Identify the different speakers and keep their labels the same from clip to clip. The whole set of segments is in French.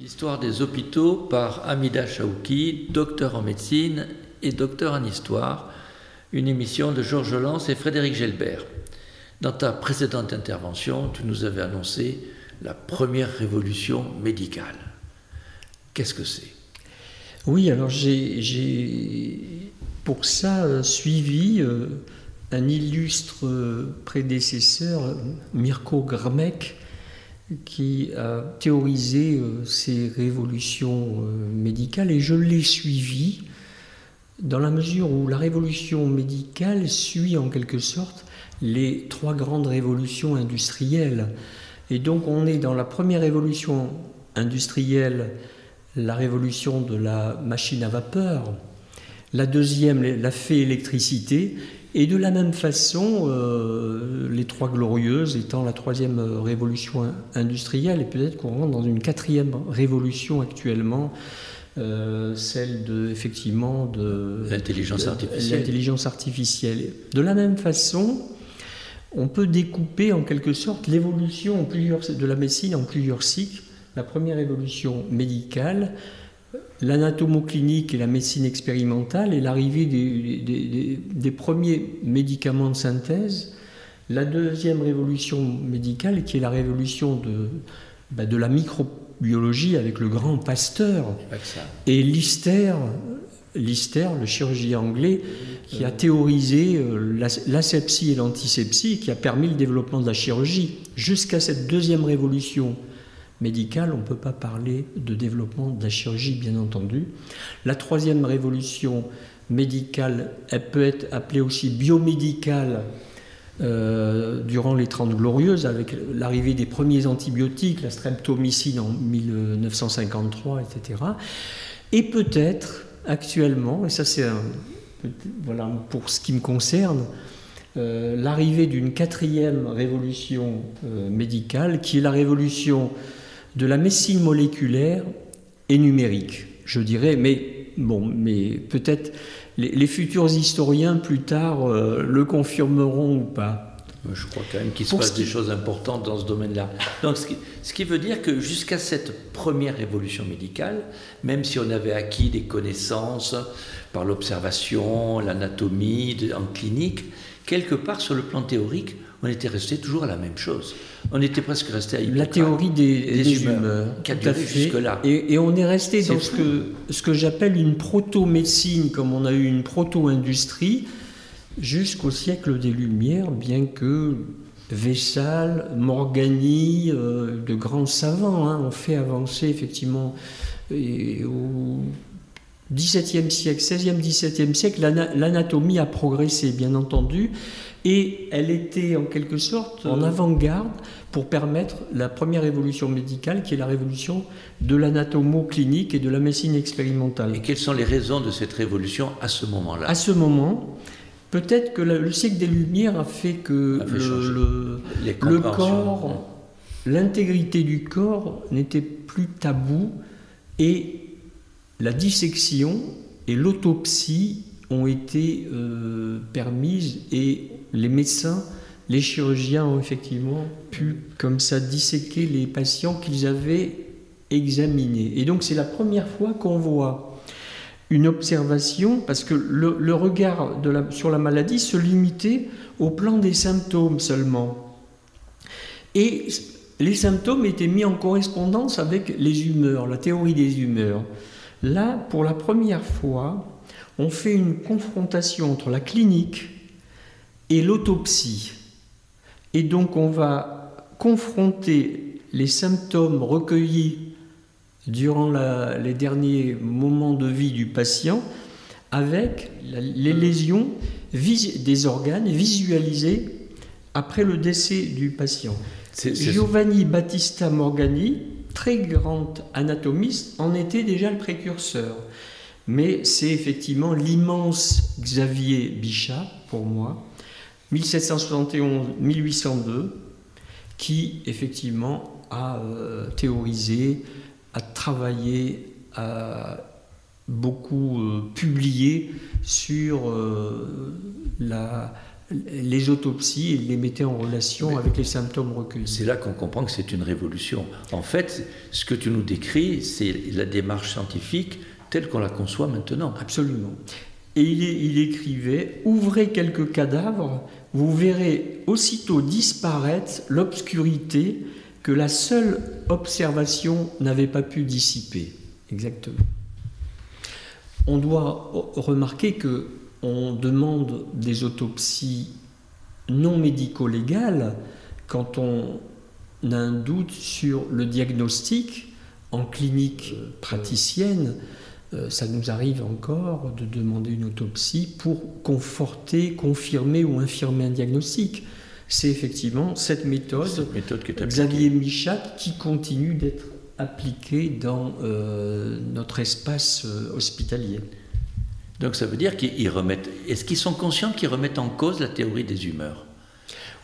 Speaker 1: L'histoire des hôpitaux par Amida Chaouki, docteur en médecine et docteur en histoire, une émission de Georges Lance et Frédéric Gelbert. Dans ta précédente intervention, tu nous avais annoncé la première révolution médicale. Qu'est-ce que c'est?
Speaker 2: Oui, alors j'ai pour ça euh, suivi euh, un illustre euh, prédécesseur, Mirko Grmek, qui a théorisé ces révolutions médicales et je l'ai suivi dans la mesure où la révolution médicale suit en quelque sorte les trois grandes révolutions industrielles. Et donc on est dans la première révolution industrielle, la révolution de la machine à vapeur, la deuxième, la fée électricité, et de la même façon, euh, les trois glorieuses étant la troisième révolution industrielle, et peut-être qu'on rentre dans une quatrième révolution actuellement, euh, celle de effectivement de
Speaker 1: l'intelligence artificielle.
Speaker 2: L'intelligence artificielle. De la même façon, on peut découper en quelque sorte l'évolution de la médecine en plusieurs cycles. La première évolution médicale, l'anatomoclinique et la médecine expérimentale et l'arrivée des, premiers médicaments de synthèse. La deuxième révolution médicale, qui est la révolution de, bah, de la microbiologie avec le grand Pasteur. Et Lister, Lister, le chirurgien anglais, qui a théorisé euh, l'asepsie et l'antisepsie, qui a permis le développement de la chirurgie. Jusqu'à cette deuxième révolution on ne peut pas parler de développement de la chirurgie, bien entendu. La troisième révolution médicale, elle peut être appelée aussi biomédicale euh, durant les Trente Glorieuses, avec l'arrivée des premiers antibiotiques, la streptomycine en 1953, etc. Et peut-être actuellement, et ça c'est voilà, pour ce qui me concerne, euh, l'arrivée d'une quatrième révolution euh, médicale, qui est la révolution de la médecine moléculaire et numérique, je dirais, mais bon, mais peut-être les, futurs historiens plus tard euh, le confirmeront ou pas.
Speaker 1: Je crois quand même qu'il se passe des choses importantes dans ce domaine-là. Donc, ce qui, ce qui, veut dire que jusqu'à cette première révolution médicale, même si on avait acquis des connaissances par l'observation, l'anatomie, en clinique, quelque part sur le plan théorique, on était resté toujours à la même chose. On était presque resté à
Speaker 2: La théorie des, humeurs,
Speaker 1: qui a duré jusque-là.
Speaker 2: Et, on est resté dans ce que, ce que j'appelle une proto-médecine, comme on a eu une proto-industrie, jusqu'au siècle des Lumières, bien que Vessal, Morgani, euh, de grands savants hein, ont fait avancer effectivement et au XVIIe siècle, XVIe, XVIIe siècle, l'anatomie a progressé, bien entendu, et elle était en quelque sorte en avant-garde pour permettre la première révolution médicale qui est la révolution de l'anatomo-clinique et de la médecine expérimentale.
Speaker 1: Et quelles sont les raisons de cette révolution à ce moment-là?
Speaker 2: À ce moment, peut-être que le siècle des Lumières a fait que le, le corps, l'intégrité du corps n'était plus tabou et la dissection et l'autopsie ont été euh, permises et les médecins, les chirurgiens ont effectivement pu comme ça disséquer les patients qu'ils avaient examinés. Et donc c'est la première fois qu'on voit une observation, parce que le, regard sur la maladie se limitait au plan des symptômes seulement. Et les symptômes étaient mis en correspondance avec les humeurs, la théorie des humeurs. Là, pour la première fois, on fait une confrontation entre la clinique et l'autopsie. Et donc on va confronter les symptômes recueillis durant les derniers moments de vie du patient avec les lésions des organes visualisées après le décès du patient. Giovanni Battista Morgani, très grand anatomiste, en était déjà le précurseur. Mais c'est effectivement l'immense Xavier Bichat, pour moi, 1771-1802, qui effectivement a euh, théorisé, a travaillé, a beaucoup euh, publié sur euh, la, les autopsies et les mettait en relation avec les symptômes recueillis.
Speaker 1: C'est là qu'on comprend que c'est une révolution. En fait, ce que tu nous décris, c'est la démarche scientifique telle qu'on la conçoit maintenant.
Speaker 2: Absolument. Et il, écrivait Ouvrez quelques cadavres, vous verrez aussitôt disparaître l'obscurité que la seule observation n'avait pas pu dissiper. Exactement. On doit remarquer que on demande des autopsies non médico-légales quand on a un doute sur le diagnostic en clinique praticienne. Euh, ça nous arrive encore de demander une autopsie pour conforter, confirmer ou infirmer un diagnostic. C'est effectivement cette méthode, cette méthode qui Xavier Michat qui continue d'être appliquée dans euh, notre espace euh, hospitalier.
Speaker 1: Donc ça veut dire qu'ils remettent. Est-ce qu'ils sont conscients qu'ils remettent en cause la théorie des humeurs?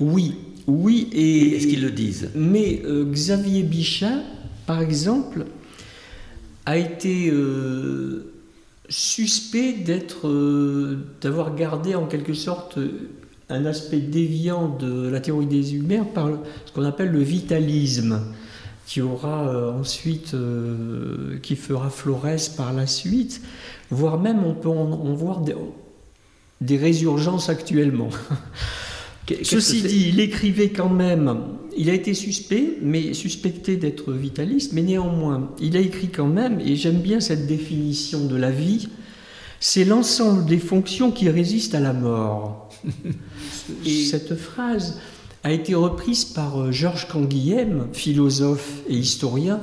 Speaker 2: Oui, oui. Et,
Speaker 1: est-ce qu'ils le disent?
Speaker 2: Mais euh, Xavier Bichat, par exemple, a été euh, suspect euh, d'avoir gardé en quelque sorte un aspect déviant de la théorie des humeurs par ce qu'on appelle le vitalisme qui aura ensuite, qui fera Flores par la suite voire même on peut en, voir des, résurgences actuellement. Ceci dit, il écrivait quand même, il a été suspect, mais suspecté d'être vitaliste, mais néanmoins, il a écrit quand même, et j'aime bien cette définition de la vie, c'est l'ensemble des fonctions qui résistent à la mort. et cette phrase a été reprise par euh, Georges Canguilhem, philosophe et historien,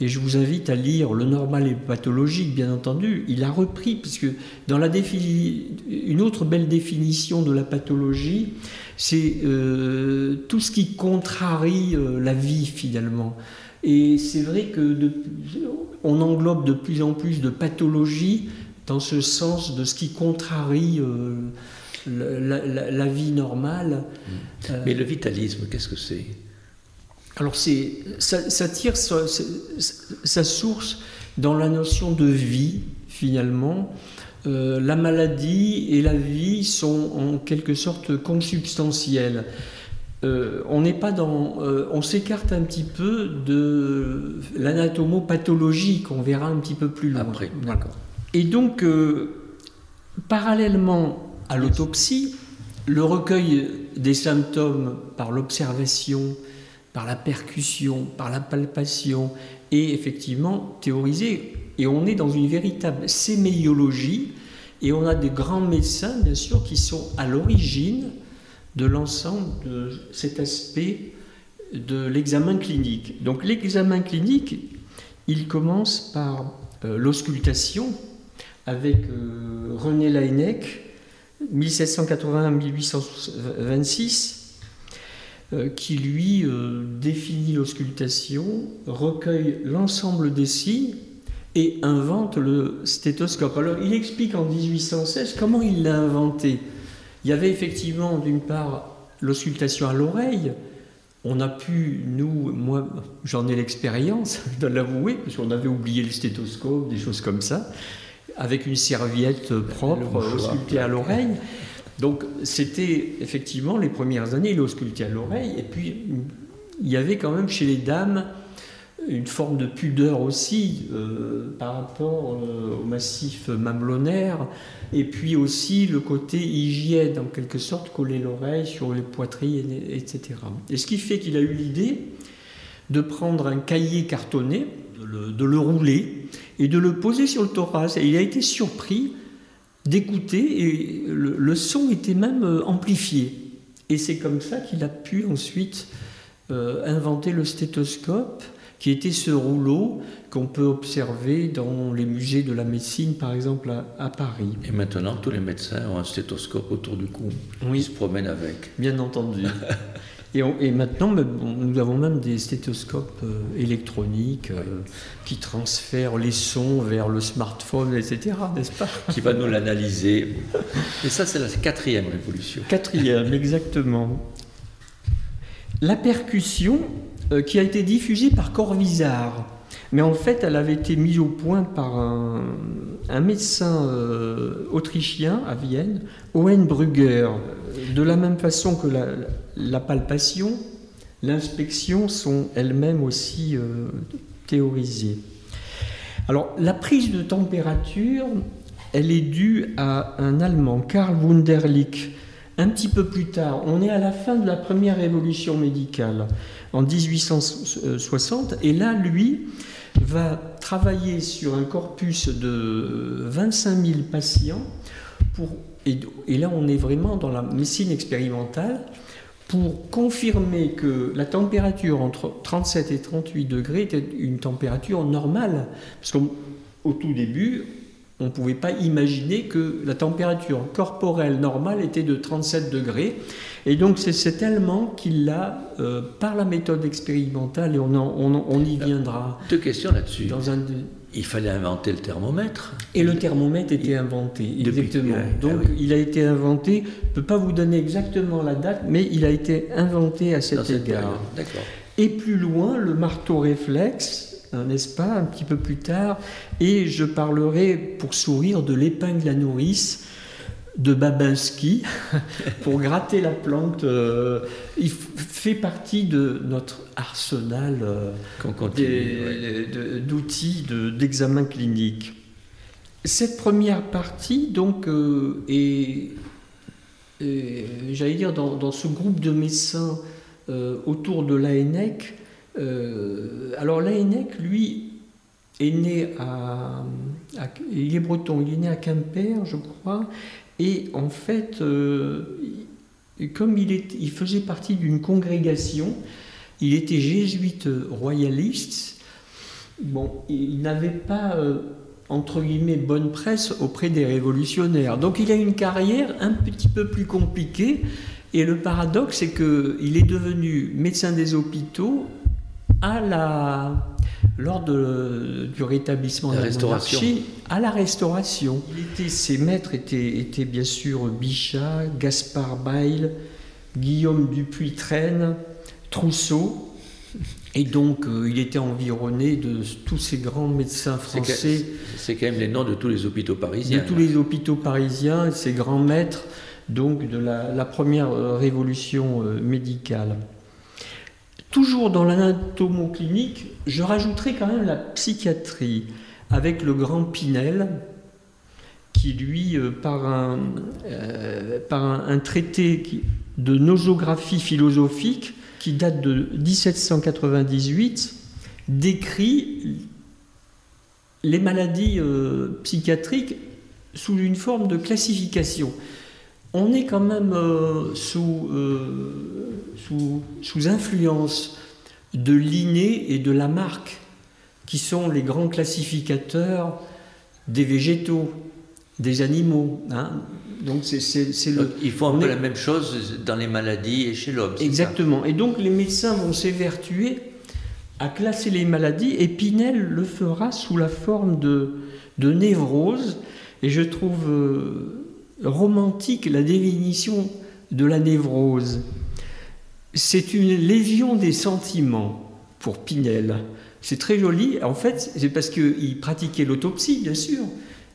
Speaker 2: et je vous invite à lire Le normal et pathologique, bien entendu. Il a repris, puisque dans la une autre belle définition de la pathologie, c'est euh, tout ce qui contrarie euh, la vie finalement. Et c'est vrai que on englobe de plus en plus de pathologies dans ce sens de ce qui contrarie euh, la, vie normale.
Speaker 1: Mais le vitalisme, qu'est-ce que c'est?
Speaker 2: Alors ça, tire sa, source dans la notion de vie, finalement. Euh, la maladie et la vie sont en quelque sorte consubstantielles. Euh, on n'est pas dans, euh, on s'écarte un petit peu de l'anatomopathologie qu'on verra un petit peu plus loin.
Speaker 1: Après,
Speaker 2: Et donc, parallèlement à l'autopsie, le recueil des symptômes par l'observation par la percussion, par la palpation, et effectivement théorisé. Et on est dans une véritable séméiologie, et on a des grands médecins, bien sûr, qui sont à l'origine de l'ensemble de cet aspect de l'examen clinique. Donc l'examen clinique, il commence par euh, l'auscultation avec euh, René Laennec, 1781-1826 euh, qui lui euh, définit l'auscultation, recueille l'ensemble des signes et invente le stéthoscope. Alors il explique en 1816 comment il l'a inventé. Il y avait effectivement d'une part l'auscultation à l'oreille. On a pu, nous, moi j'en ai l'expérience, je dois l'avouer, parce qu'on avait oublié le stéthoscope, des choses comme ça, avec une serviette propre auscultée à l'oreille. Donc c'était effectivement les premières années, il auscultait à l'oreille, et puis il y avait quand même chez les dames une forme de pudeur aussi euh, par rapport euh, au massif mamelonnaire, et puis aussi le côté hygiène, en quelque sorte, coller l'oreille sur les poitrines, etc. Et ce qui fait qu'il a eu l'idée de prendre un cahier cartonné, de le, rouler et de le poser sur le thorax. Et il a été surpris d'écouter et le, son était même euh, amplifié. Et c'est comme ça qu'il a pu ensuite euh, inventer le stéthoscope, qui était ce rouleau qu'on peut observer dans les musées de la médecine, par exemple à, Paris.
Speaker 1: Et maintenant, tous les médecins ont un stéthoscope autour du cou.
Speaker 2: Ils
Speaker 1: se promènent avec.
Speaker 2: Bien entendu. Et, maintenant, nous avons même des stéthoscopes euh, électroniques euh, qui transfèrent les sons vers le smartphone, etc., n'est-ce pas?
Speaker 1: Qui va nous l'analyser. Et ça, c'est la quatrième révolution.
Speaker 2: Quatrième, exactement. La percussion, euh, qui a été diffusée par Corvisart. Mais en fait, elle avait été mise au point par un, médecin euh, autrichien à Vienne, Owen Brugger. De la même façon que la, palpation, l'inspection sont elles-mêmes aussi euh, théorisées. Alors, la prise de température, elle est due à un Allemand, Karl Wunderlich, un petit peu plus tard. On est à la fin de la première révolution médicale, en 1860, et là, lui, va travailler sur un corpus de 25 000 patients, pour, et, là on est vraiment dans la médecine expérimentale, pour confirmer que la température entre 37 et 38 degrés était une température normale. Parce qu'au tout début, on ne pouvait pas imaginer que la température corporelle normale était de 37 degrés. Et donc c'est cet Allemand qui l'a, euh, par la méthode expérimentale, et on, on, y viendra.
Speaker 1: Deux questions là-dessus. Dans un... Il fallait inventer le thermomètre.
Speaker 2: Et le thermomètre était inventé, exactement. donc ah il a été inventé, je ne peux pas vous donner exactement la date, mais il a été inventé à cet égard. D'accord. Et plus loin, le marteau réflexe, n'est-ce pas, un petit peu plus tard, et je parlerai pour sourire de l'épingle à nourrice, de Babinski pour gratter la plante. Euh, il fait partie de notre arsenal euh, d'outils d'examen clinique. Cette première partie, donc, euh, est, j'allais dire, dans, ce groupe de médecins autour de l'ANEC. alors l'ANEC, lui, est né à, Il est breton, il est né à Quimper, je crois, et en fait, euh, comme il, faisait partie d'une congrégation, il était jésuite royaliste, bon, il n'avait pas, euh, entre guillemets, bonne presse auprès des révolutionnaires. Donc il a une carrière un petit peu plus compliquée, et le paradoxe, c'est qu'il est devenu médecin des hôpitaux à la, lors du rétablissement de la restauration. à la restauration. ses maîtres étaient, bien sûr Bichat, Gaspard Bail, Guillaume Dupuis-Traine, Trousseau. Et donc, euh, il était environné de tous ces grands médecins français.
Speaker 1: C'est quand même les noms de tous les hôpitaux parisiens.
Speaker 2: De tous les hôpitaux parisiens, ces grands maîtres donc de la, première euh, révolution euh, médicale. Toujours dans l'anatomoclinique, je rajouterai quand même la psychiatrie avec le grand Pinel, qui lui, euh, par un, euh, traité de nosographie philosophique qui date de 1798, décrit les maladies euh, psychiatriques sous une forme de classification. On est quand même sous sous, influence de Linné et de Lamarck, qui sont les grands classificateurs des végétaux, des animaux. Hein.
Speaker 1: Donc c'est le. Ils font un peu la même chose dans les maladies et chez l'homme.
Speaker 2: Exactement. Et donc les médecins vont s'évertuer à classer les maladies, et Pinel le fera sous la forme de, de névrose. Et je trouve euh, romantique la définition de la névrose. C'est une légion des sentiments pour Pinel. C'est très joli. En fait, c'est parce qu'il pratiquait l'autopsie, bien sûr.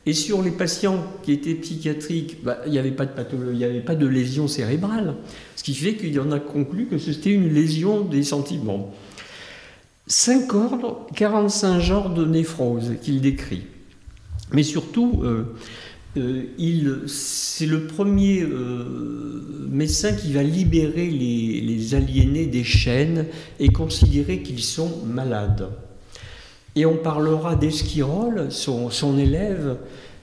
Speaker 2: Et sur les patients qui étaient psychiatriques, bah, il n'y avait pas de pathologie, il n'y avait pas de lésion cérébrale. Ce qui fait qu'il en a conclu que c'était une lésion des sentiments. Cinq ordres, 45 genres de néphrose qu'il décrit. Mais surtout, euh, euh, c'est le premier euh, médecin qui va libérer les, aliénés des chaînes et considérer qu'ils sont malades. Et on parlera d'Esquirol, son, élève,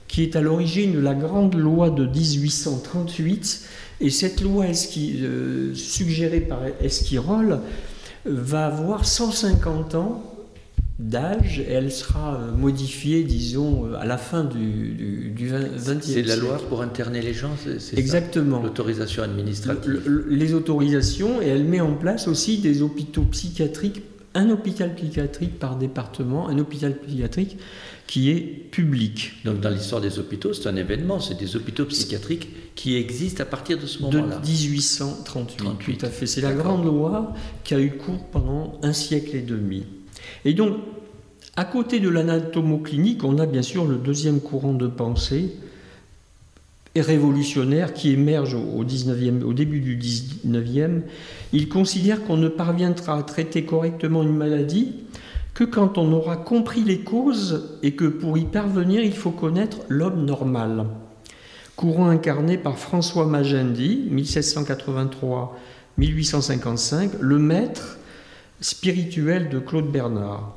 Speaker 2: qui est à l'origine de la grande loi de 1838. Et cette loi euh, suggérée par Esquirol va avoir 150 ans d'âge et elle sera euh, modifiée, disons, euh, à la fin du, du, 20e
Speaker 1: C'est la loi pour interner les gens,
Speaker 2: c'est Exactement.
Speaker 1: L'autorisation administrative.
Speaker 2: les autorisations, et elle met en place aussi des hôpitaux psychiatriques, un hôpital psychiatrique par département, un hôpital psychiatrique qui est public.
Speaker 1: Donc dans l'histoire des hôpitaux, c'est un événement, c'est des hôpitaux psychiatriques qui existent à partir de ce moment-là.
Speaker 2: De 1838, tout à fait. C'est la grande loi qui a eu cours pendant un siècle et demi. Et donc, À côté de l'anatomoclinique, on a bien sûr le deuxième courant de pensée révolutionnaire qui émerge au, 19e, au début du 19e. Il considère qu'on ne parviendra à traiter correctement une maladie que quand on aura compris les causes et que pour y parvenir, il faut connaître l'homme normal. Courant incarné par François Magendie, 1783-1855, le maître spirituel de Claude Bernard.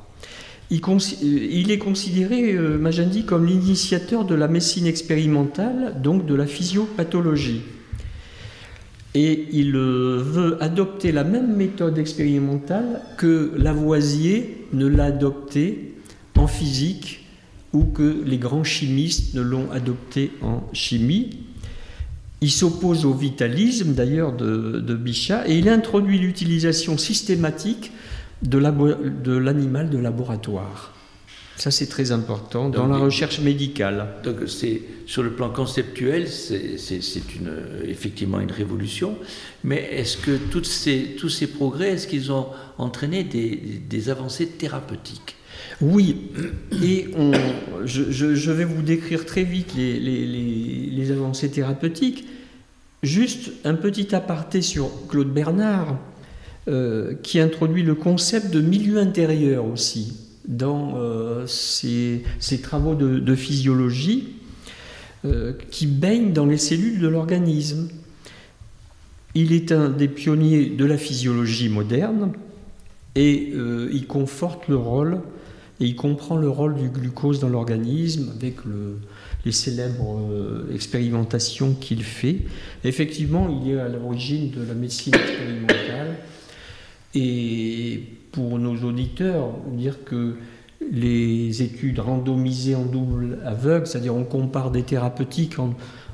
Speaker 2: Il, il est considéré, euh, comme l'initiateur de la médecine expérimentale, donc de la physiopathologie. Et il euh, veut adopter la même méthode expérimentale que Lavoisier ne l'a adoptée en physique ou que les grands chimistes ne l'ont adopté en chimie. Il s'oppose au vitalisme d'ailleurs de, Bichat et il introduit l'utilisation systématique de l'animal de laboratoire. Ça, c'est très important dans la recherche médicale.
Speaker 1: Donc, c'est sur le plan conceptuel, c'est effectivement une révolution. Mais est-ce que toutes ces, tous ces progrès, est-ce qu'ils ont entraîné des, des, avancées thérapeutiques?
Speaker 2: Oui. Et je, vais vous décrire très vite les, avancées thérapeutiques. Juste un petit aparté sur Claude Bernard, euh, qui introduit le concept de milieu intérieur aussi dans euh, ses, travaux de, physiologie euh, qui baignent dans les cellules de l'organisme. Il est un des pionniers de la physiologie moderne et il conforte le rôle et il comprend le rôle du glucose dans l'organisme avec les célèbres expérimentations qu'il fait. Effectivement, il est à l'origine de la médecine expérimentale et pour nos auditeurs, dire que les études randomisées en double aveugle, c'est-à-dire on compare des thérapeutiques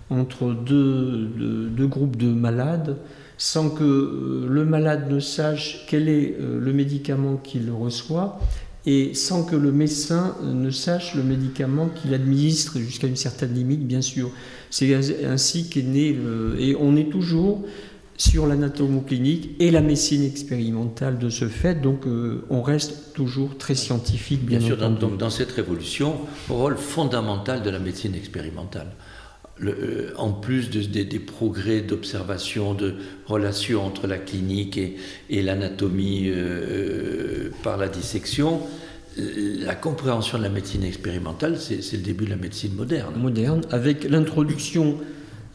Speaker 2: entre deux, deux, groupes de malades, sans que euh, le malade ne sache quel est euh, le médicament qu'il reçoit, et sans que le médecin ne sache le médicament qu'il administre jusqu'à une certaine limite, bien sûr. C'est ainsi qu'est né, et on est toujours sur l'anatomoclinique et la médecine expérimentale de ce fait. Donc euh, on reste toujours très scientifique, bien, sûr.
Speaker 1: Dans, donc dans cette révolution, rôle fondamental de la médecine expérimentale. Euh, en plus des progrès d'observation, de relation entre la clinique et, l'anatomie euh, par la dissection, la compréhension de la médecine expérimentale, c'est le début de la médecine moderne.
Speaker 2: Moderne, avec l'introduction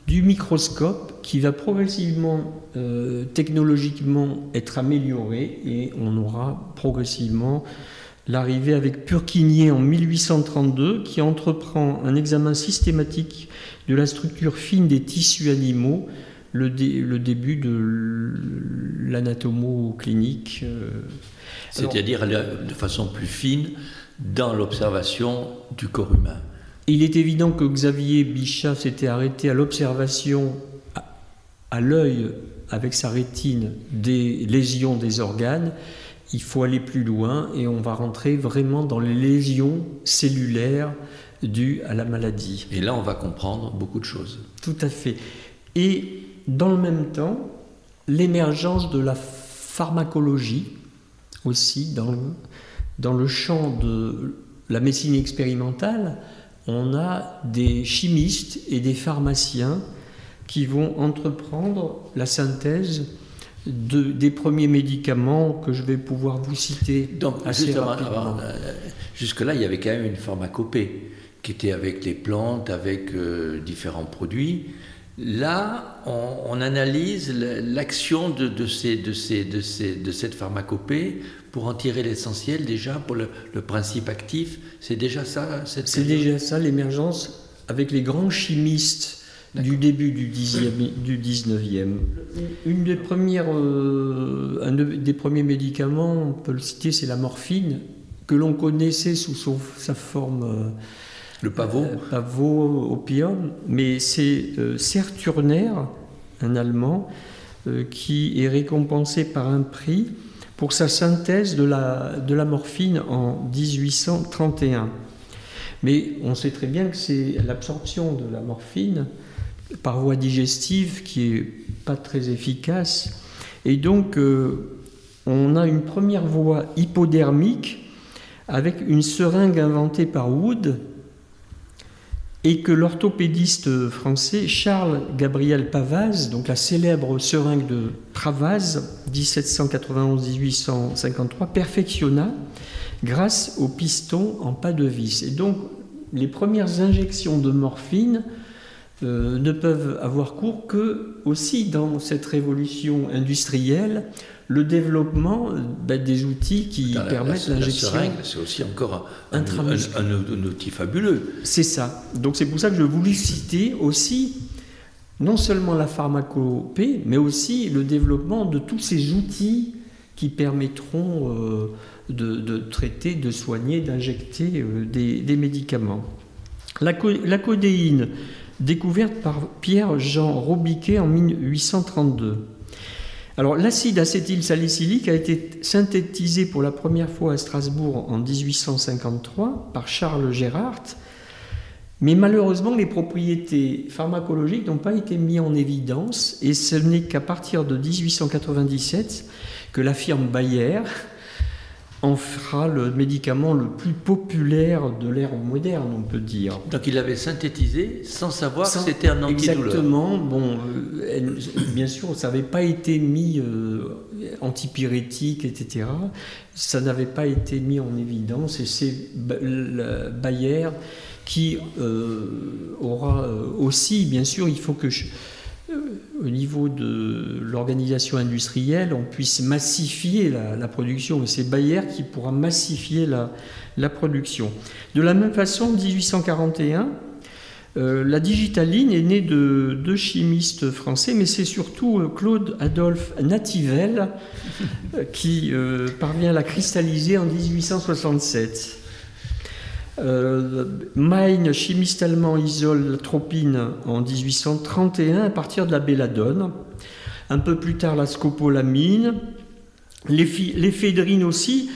Speaker 2: du microscope qui va progressivement, euh, technologiquement, être amélioré et on aura progressivement l'arrivée avec Purkinier en 1832 qui entreprend un examen systématique de la structure fine des tissus animaux, le, le début de l'anatomo-clinique. Euh.
Speaker 1: C'est-à-dire de façon plus fine dans l'observation du corps humain.
Speaker 2: Il est évident que Xavier Bichat s'était arrêté à l'observation à, l'œil avec sa rétine des lésions des organes. Il faut aller plus loin et on va rentrer vraiment dans les lésions cellulaires dues à la maladie.
Speaker 1: Et là, on va comprendre beaucoup de choses.
Speaker 2: Tout à fait. Et dans le même temps, l'émergence de la pharmacologie aussi dans dans le champ de la médecine expérimentale on a des chimistes et des pharmaciens qui vont entreprendre la synthèse de, des premiers médicaments que je vais pouvoir vous citer
Speaker 1: Donc, assez rapidement. Euh, jusque-là, il y avait quand même une pharmacopée qui était avec les plantes, avec euh, différents produits. Là, on, analyse l'action de, de, ces, de, ces, de, ces, de cette pharmacopée pour en tirer l'essentiel déjà, pour le, principe actif. C'est déjà ça
Speaker 2: C'est déjà ça l'émergence avec les grands chimistes du début du, 10e, du 19e. Une des premières, euh, un des premiers médicaments, on peut le citer, c'est la morphine, que l'on connaissait sous sa forme... Euh,
Speaker 1: le pavot
Speaker 2: euh, Pavot, opium, mais c'est Serre Turner, un Allemand, qui est récompensé par un prix pour sa synthèse de la, morphine en 1831. Mais on sait très bien que c'est l'absorption de la morphine par voie digestive qui est pas très efficace. Et donc, euh, on a une première voie hypodermique avec une seringue inventée par Wood et que l'orthopédiste français Charles Gabriel Pavaz, donc la célèbre seringue de Pravaz 1791-1853, perfectionna grâce au piston en pas de vis. Et donc les premières injections de morphine euh, ne peuvent avoir cours que aussi dans cette révolution industrielle, le développement euh, ben, des outils qui permettent l'injection.
Speaker 1: C'est aussi encore un, un, outil fabuleux.
Speaker 2: C'est ça. Donc c'est pour ça que je voulais citer aussi non seulement la pharmacopée, mais aussi le développement de tous ces outils qui permettront euh, de, traiter, de soigner, d'injecter des, médicaments. La, la codéine, découverte par Pierre-Jean Robiquet en 1832. Alors l'acide acétylsalicylique a été synthétisé pour la première fois à Strasbourg en 1853 par Charles Gérard, mais malheureusement les propriétés pharmacologiques n'ont pas été mises en évidence et ce n'est qu'à partir de 1897 que la firme Bayer en fera le médicament le plus populaire de l'ère moderne, on peut dire.
Speaker 1: Donc il l'avait synthétisé sans savoir que c'était un antidouleur.
Speaker 2: Exactement. Bon, euh, bien sûr, ça n'avait pas été mis euh, antipyrétique, etc. Ça n'avait pas été mis en évidence et c'est Bayer qui euh, aura aussi, bien sûr, il faut que je, au niveau de l'organisation industrielle, on puisse massifier la, production. C'est Bayer qui pourra massifier la, production. De la même façon, en 1841, euh, la digitaline est née de deux chimistes français, mais c'est surtout euh, Claude Adolphe Nativelle euh, qui parvient à la cristalliser en 1867. Euh, Main, chimiste allemand, isole la tropine en 1831 à partir de la belladone. Un peu plus tard, la scopolamine. L'éphédrine aussi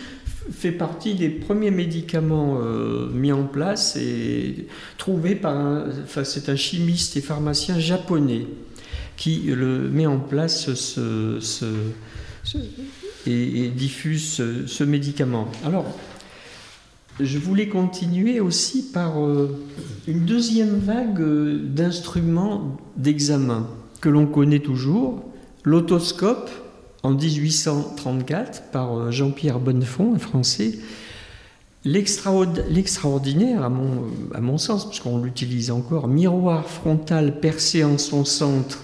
Speaker 2: fait partie des premiers médicaments euh, mis en place et trouvé par un, chimiste et pharmacien japonais qui le met en place ce, et, diffuse ce médicament. Alors, je voulais continuer aussi par euh, une deuxième vague euh, d'instruments d'examen que l'on connaît toujours, l'autoscope en 1834 par euh, Jean-Pierre Bonnefond, un Français, l'extraordinaire à mon, à mon sens, puisqu'on l'utilise encore, miroir frontal percé en son centre,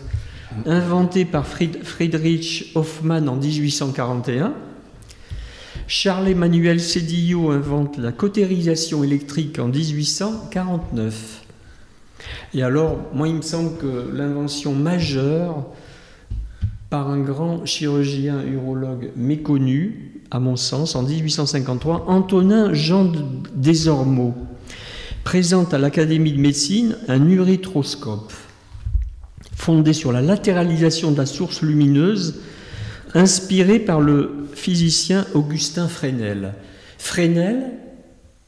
Speaker 2: inventé par Friedrich Hoffmann en 1841, Charles-Emmanuel Cédillo invente la cautérisation électrique en 1849. Et alors, moi, il me semble que l'invention majeure par un grand chirurgien urologue méconnu, à mon sens, en 1853, Antonin Jean Desormeaux, présente à l'Académie de médecine un urétroscope fondé sur la latéralisation de la source lumineuse, inspiré par le physicien Augustin Fresnel. Fresnel,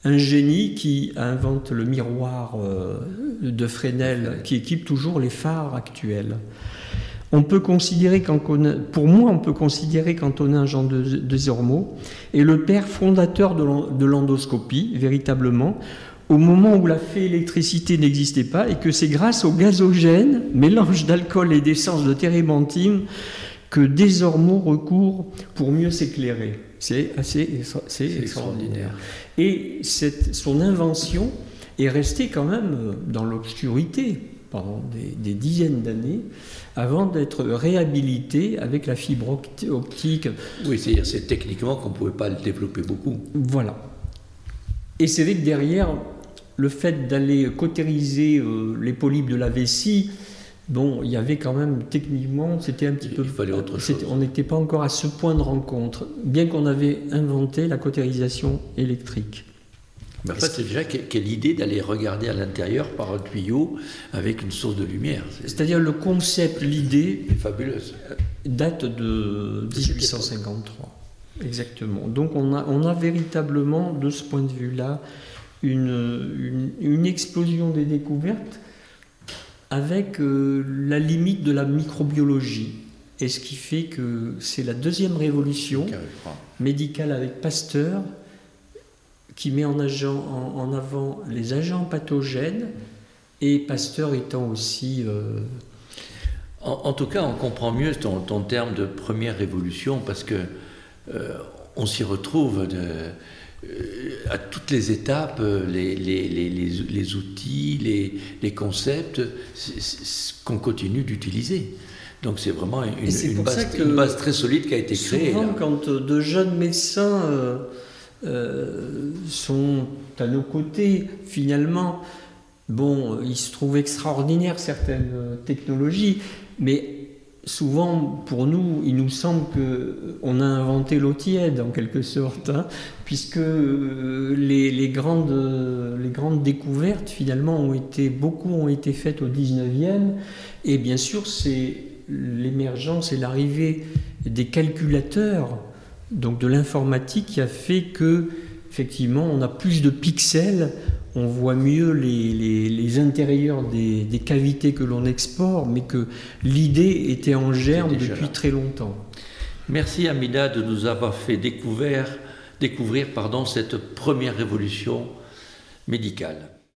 Speaker 2: un génie qui invente le miroir euh, de Fresnel, qui équipe toujours les phares actuels. On peut considérer pour moi, on peut considérer qu'Antonin Jean de, est le père fondateur de l'endoscopie, véritablement, au moment où la fée électricité n'existait pas, et que c'est grâce au gazogène, mélange d'alcool et d'essence de térébenthine, que désormais recourt pour mieux s'éclairer. C'est assez extraordinaire. Et cette, son invention est restée quand même dans l'obscurité pendant des, dizaines d'années avant d'être réhabilitée avec la fibre optique.
Speaker 1: Oui, c'est-à-dire c'est techniquement qu'on ne pouvait pas le développer beaucoup.
Speaker 2: Voilà. Et c'est vrai que derrière, le fait d'aller cautériser euh, les polypes de la vessie, bon, il y avait quand même, techniquement, c'était un petit peu.
Speaker 1: Il fallait autre chose.
Speaker 2: On n'était pas encore à ce point de rencontre, bien qu'on avait inventé la cautérisation électrique.
Speaker 1: Mais en fait, c'est déjà quelle idée d'aller regarder à l'intérieur par un tuyau avec une source de lumière.
Speaker 2: C'est-à-dire le concept, l'idée.
Speaker 1: fabuleuse.
Speaker 2: Date de 1853. Exactement. Donc on a, on a véritablement, de ce point de vue-là, une, une explosion des découvertes avec euh, la limite de la microbiologie. Et ce qui fait que c'est la deuxième révolution médicale avec Pasteur qui met en, avant les agents pathogènes et Pasteur étant aussi... Euh,
Speaker 1: en, tout cas, on comprend mieux ton, terme de première révolution parce que euh, on s'y retrouve de, à toutes les étapes, les, les, outils, les, concepts qu'on continue d'utiliser. Donc c'est vraiment une, base, très solide qui a été créée.
Speaker 2: Souvent, quand de jeunes médecins euh, euh, sont à nos côtés, finalement, bon, ils se trouvent extraordinaires certaines technologies, mais souvent, pour nous, il nous semble qu'on a inventé l'eau tiède, en quelque sorte, hein, puisque euh, les, grandes, les grandes découvertes, finalement, ont été, beaucoup ont été faites au 19e, et bien sûr, c'est l'émergence et l'arrivée des calculateurs, donc de l'informatique, qui a fait que, effectivement, on a plus de pixels on voit mieux les, intérieurs des, cavités que l'on exporte, mais que l'idée était en germe depuis très longtemps.
Speaker 1: Merci Amida de nous avoir fait découvrir, découvrir pardon, cette première révolution médicale.